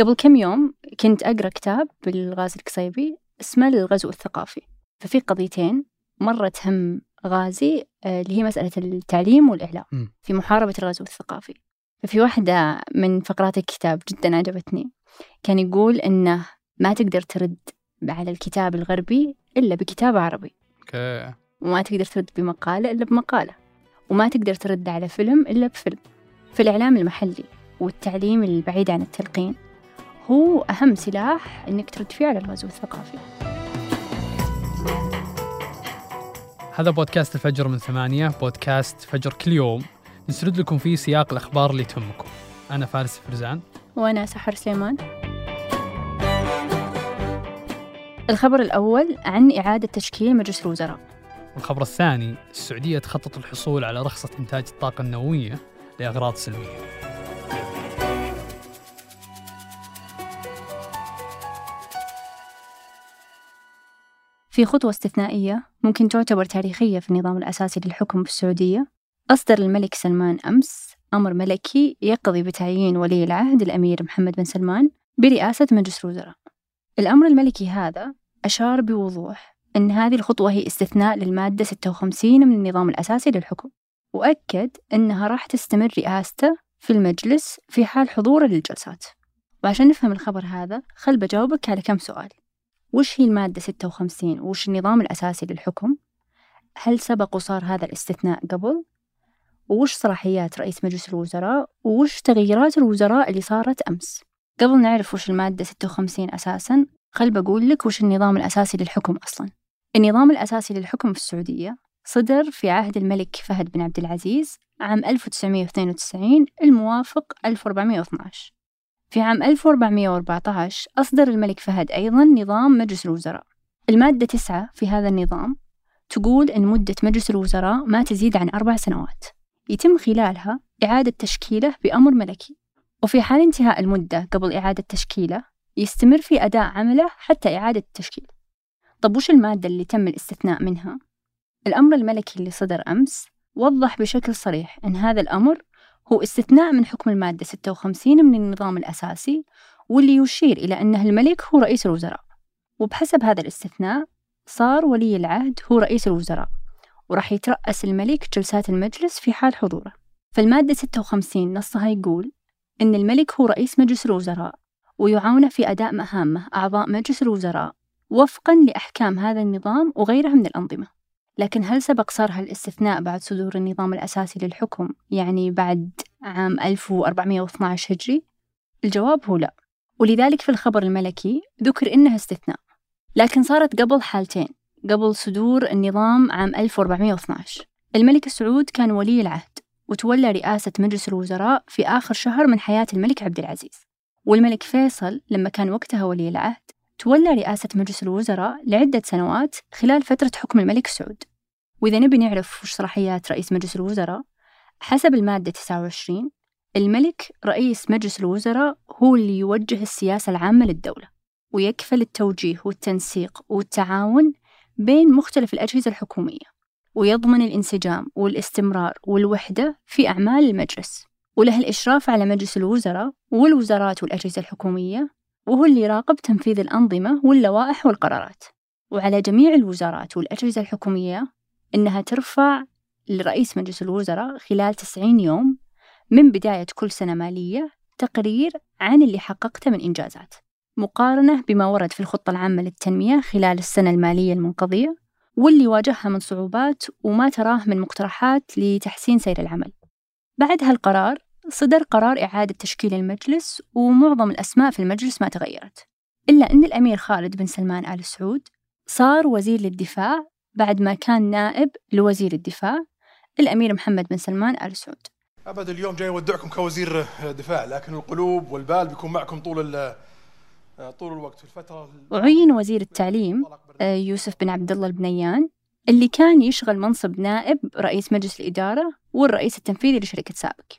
قبل كم يوم كنت أقرأ كتاب بالغازي القصيبي اسمه الغزو الثقافي. ففي قضيتين مرة تهم غازي آه، اللي هي مسألة التعليم والإعلام م. في محاربة الغزو الثقافي. ففي واحدة من فقرات الكتاب جدا عجبتني. كان يقول إنه ما تقدر ترد على الكتاب الغربي إلا بكتاب عربي. أوكي. وما تقدر ترد بمقالة إلا بمقالة. وما تقدر ترد على فيلم إلا بفيلم. في الإعلام المحلي والتعليم البعيد عن التلقين هو أهم سلاح إنك ترد فيه على الغزو الثقافي. هذا بودكاست الفجر من ثمانية بودكاست فجر كل يوم. نسرد لكم فيه سياق الأخبار اللي تهمكم. أنا فارس فرزان. وأنا سحر سليمان. الخبر الأول عن إعادة تشكيل مجلس الوزراء. والخبر الثاني السعودية تخطط الحصول على رخصة إنتاج الطاقة النووية لأغراض سلمية. في خطوة استثنائية ممكن تعتبر تاريخية في النظام الأساسي للحكم في السعودية. أصدر الملك سلمان أمس أمر ملكي يقضي بتعيين ولي العهد الأمير محمد بن سلمان برئاسة مجلس الوزراء. الأمر الملكي هذا أشار بوضوح أن هذه الخطوة هي استثناء للمادة 56 من النظام الأساسي للحكم وأكد أنها راح تستمر رئاسته في المجلس في حال حضوره للجلسات. وعشان نفهم الخبر هذا خل بجاوبك على كم سؤال. وش هي المادة 56 وش النظام الأساسي للحكم؟ هل سبق وصار هذا الاستثناء قبل؟ وش صلاحيات رئيس مجلس الوزراء؟ وش تغييرات الوزراء اللي صارت أمس؟ قبل نعرف وش المادة 56 أساسا خل بقول لك وش النظام الأساسي للحكم أصلا. النظام الأساسي للحكم في السعودية صدر في عهد الملك فهد بن عبد العزيز عام 1992 الموافق 1412 في عام 1414 أصدر الملك فهد أيضا نظام مجلس الوزراء. المادة تسعة في هذا النظام تقول أن مدة مجلس الوزراء ما تزيد عن أربع سنوات. يتم خلالها إعادة تشكيله بأمر ملكي. وفي حال انتهاء المدة قبل إعادة تشكيله يستمر في أداء عمله حتى إعادة التشكيل. طب وش المادة اللي تم الاستثناء منها؟ الأمر الملكي اللي صدر أمس وضح بشكل صريح أن هذا الأمر هو استثناء من حكم المادة 56 من النظام الأساسي واللي يشير إلى أنه الملك هو رئيس الوزراء. وبحسب هذا الاستثناء صار ولي العهد هو رئيس الوزراء وراح يترأس الملك جلسات المجلس في حال حضوره. فالمادة 56 نصها يقول أن الملك هو رئيس مجلس الوزراء ويعاونه في أداء مهامه أعضاء مجلس الوزراء وفقا لأحكام هذا النظام وغيرها من الأنظمة. لكن هل سبق صار هالاستثناء بعد صدور النظام الأساسي للحكم؟ يعني بعد عام 1412 هجري؟ الجواب هو لا. ولذلك في الخبر الملكي ذكر إنها استثناء. لكن صارت قبل حالتين قبل صدور النظام عام 1412 الملك سعود كان ولي العهد وتولى رئاسة مجلس الوزراء في آخر شهر من حياة الملك عبد العزيز. والملك فيصل لما كان وقتها ولي العهد تولى رئاسة مجلس الوزراء لعدة سنوات خلال فترة حكم الملك سعود وإذا نبي نعرف وش صلاحيات رئيس مجلس الوزراء حسب المادة 29 الملك رئيس مجلس الوزراء هو اللي يوجه السياسة العامة للدولة ويكفل التوجيه والتنسيق والتعاون بين مختلف الأجهزة الحكومية ويضمن الانسجام والاستمرار والوحدة في أعمال المجلس. وله الإشراف على مجلس الوزراء والوزارات والأجهزة الحكومية وهو اللي يراقب تنفيذ الأنظمة واللوائح والقرارات. وعلى جميع الوزارات والأجهزة الحكومية إنها ترفع لرئيس مجلس الوزراء خلال 90 يوم من بداية كل سنة مالية تقرير عن اللي حققته من إنجازات. مقارنة بما ورد في الخطة العامة للتنمية خلال السنة المالية المنقضية واللي واجهها من صعوبات وما تراه من مقترحات لتحسين سير العمل. بعد هالقرار صدر قرار إعادة تشكيل المجلس ومعظم الأسماء في المجلس ما تغيرت إلا أن الأمير خالد بن سلمان آل سعود صار وزير للدفاع بعد ما كان نائب لوزير الدفاع الأمير محمد بن سلمان آل سعود. أبد اليوم جاي أودعكم كوزير دفاع لكن القلوب والبال بيكون معكم طول طول الوقت. في الفترة وعين وزير التعليم آه، يوسف بن عبد الله البنيان اللي كان يشغل منصب نائب رئيس مجلس الإدارة والرئيس التنفيذي لشركة سابك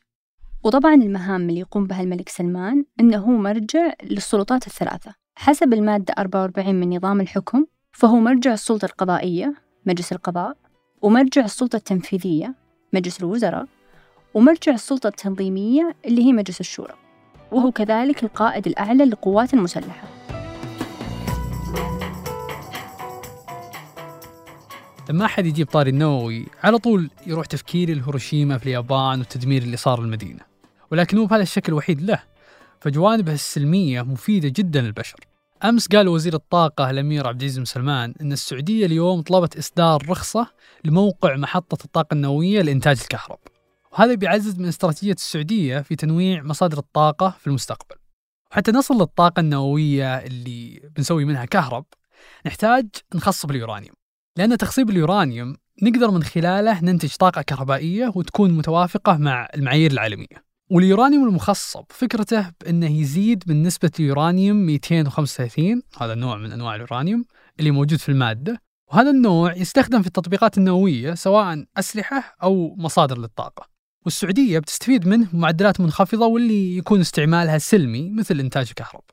وطبعا المهام اللي يقوم بها الملك سلمان أنه هو مرجع للسلطات الثلاثة. حسب المادة 44 من نظام الحكم فهو مرجع السلطة القضائية مجلس القضاء ومرجع السلطة التنفيذية مجلس الوزراء ومرجع السلطة التنظيمية اللي هي مجلس الشورى. وهو كذلك القائد الأعلى للقوات المسلحة. لما أحد يجيب طاري النووي على طول يروح تفكيري لهيروشيما في اليابان والتدمير اللي صار للمدينة. ولكن مو بهذا الشكل الوحيد له. فجوانبه السلمية مفيدة جدا للبشر. أمس قال وزير الطاقة الأمير عبد العزيز بن سلمان أن السعودية اليوم طلبت إصدار رخصة لموقع محطة الطاقة النووية لإنتاج الكهرب. وهذا بيعزز من استراتيجية السعودية في تنويع مصادر الطاقة في المستقبل. وحتى نصل للطاقة النووية اللي بنسوي منها كهرب نحتاج نخصب اليورانيوم. لأن تخصيب اليورانيوم نقدر من خلاله ننتج طاقة كهربائية وتكون متوافقة مع المعايير العالمية. واليورانيوم المخصب فكرته بأنه يزيد من نسبة اليورانيوم 235 هذا نوع من أنواع اليورانيوم اللي موجود في المادة وهذا النوع يستخدم في التطبيقات النووية سواء أسلحة أو مصادر للطاقة. والسعودية بتستفيد منه بمعدلات منخفضة واللي يكون استعمالها سلمي مثل إنتاج الكهرب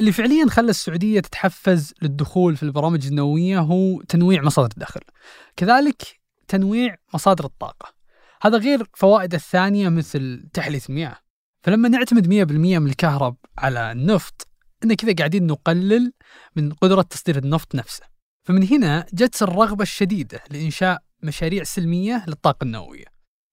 اللي فعليا خلى السعودية تتحفز للدخول في البرامج النووية هو تنويع مصادر الدخل. كذلك تنويع مصادر الطاقة. هذا غير فوائد الثانية مثل تحلية المياه فلما نعتمد 100% من الكهرب على النفط ان كذا قاعدين نقلل من قدرة تصدير النفط نفسه. فمن هنا جت الرغبة الشديدة لإنشاء مشاريع سلمية للطاقة النووية.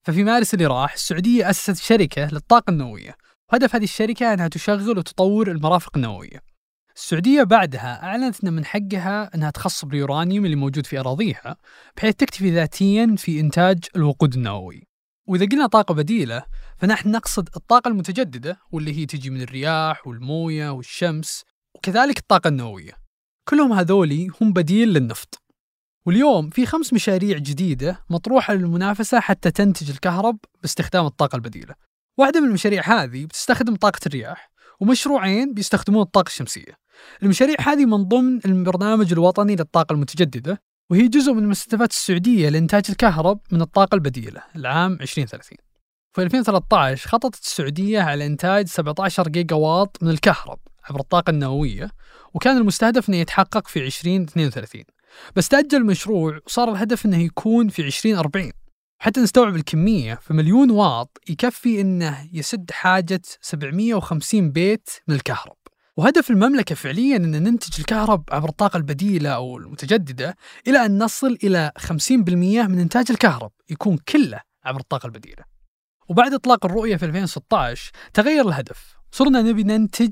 ففي مارس اللي راح السعودية أسست شركة للطاقة النووية. وهدف هذه الشركة أنها تشغل وتطور المرافق النووية. السعودية بعدها أعلنت أن من حقها أنها تخصب اليورانيوم اللي موجود في أراضيها بحيث تكتفي ذاتيا في إنتاج الوقود النووي. وإذا قلنا طاقة بديلة فنحن نقصد الطاقة المتجددة واللي هي تجي من الرياح والموية والشمس وكذلك الطاقة النووية. كلهم هذولي هم بديل للنفط. واليوم في خمس مشاريع جديدة مطروحة للمنافسة حتى تنتج الكهرب باستخدام الطاقة البديلة. واحدة من المشاريع هذه بتستخدم طاقة الرياح ومشروعين بيستخدمون الطاقة الشمسية. المشاريع هذه من ضمن البرنامج الوطني للطاقة المتجددة وهي جزء من مستهدفات السعودية لإنتاج الكهرب من الطاقة البديلة العام 2030 في 2013 خططت السعودية على إنتاج 17 جيجا واط من الكهرب عبر الطاقة النووية وكان المستهدف أنه يتحقق في 2032 بس تأجل المشروع وصار الهدف أنه يكون في 2040 حتى نستوعب الكمية فمليون واط يكفي أنه يسد حاجة 750 بيت من الكهرب. وهدف المملكة فعليا أن ننتج الكهرب عبر الطاقة البديلة أو المتجددة إلى أن نصل إلى 50% من إنتاج الكهرب يكون كله عبر الطاقة البديلة. وبعد إطلاق الرؤية في 2016 تغير الهدف. صرنا نبي ننتج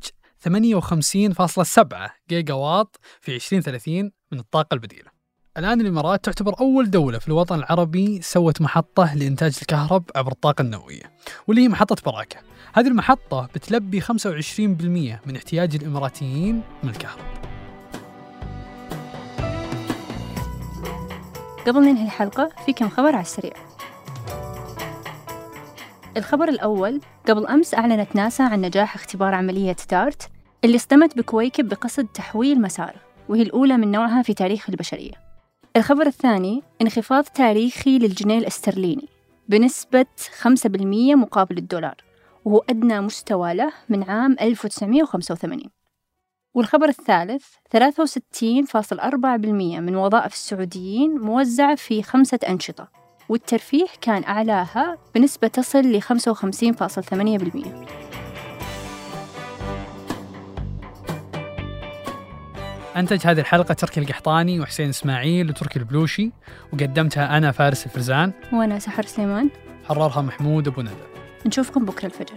58.7 جيجا واط في 2030 من الطاقة البديلة. الآن الإمارات تعتبر أول دولة في الوطن العربي سوت محطة لإنتاج الكهرب عبر الطاقة النووية واللي هي محطة براكة. هذه المحطة بتلبي 25% من احتياج الإماراتيين من الكهرب. قبل ننهي الحلقة في كم خبر على السريع. الخبر الأول قبل أمس أعلنت ناسا عن نجاح اختبار عملية دارت اللي اصطدمت بكويكب بقصد تحويل مساره وهي الأولى من نوعها في تاريخ البشرية. الخبر الثاني انخفاض تاريخي للجنيه الاسترليني بنسبة 5% مقابل الدولار وهو أدنى مستوى له من عام 1985 والخبر الثالث 63.4% من وظائف السعوديين موزعة في خمسة أنشطة والترفيه كان أعلاها بنسبة تصل ل 55.8% أنتج هذه الحلقة تركي القحطاني وحسين إسماعيل وتركي البلوشي وقدمتها أنا فارس الفرزان. وأنا سحر سليمان. حررها محمود أبو ندى. نشوفكم بكرة الفجر.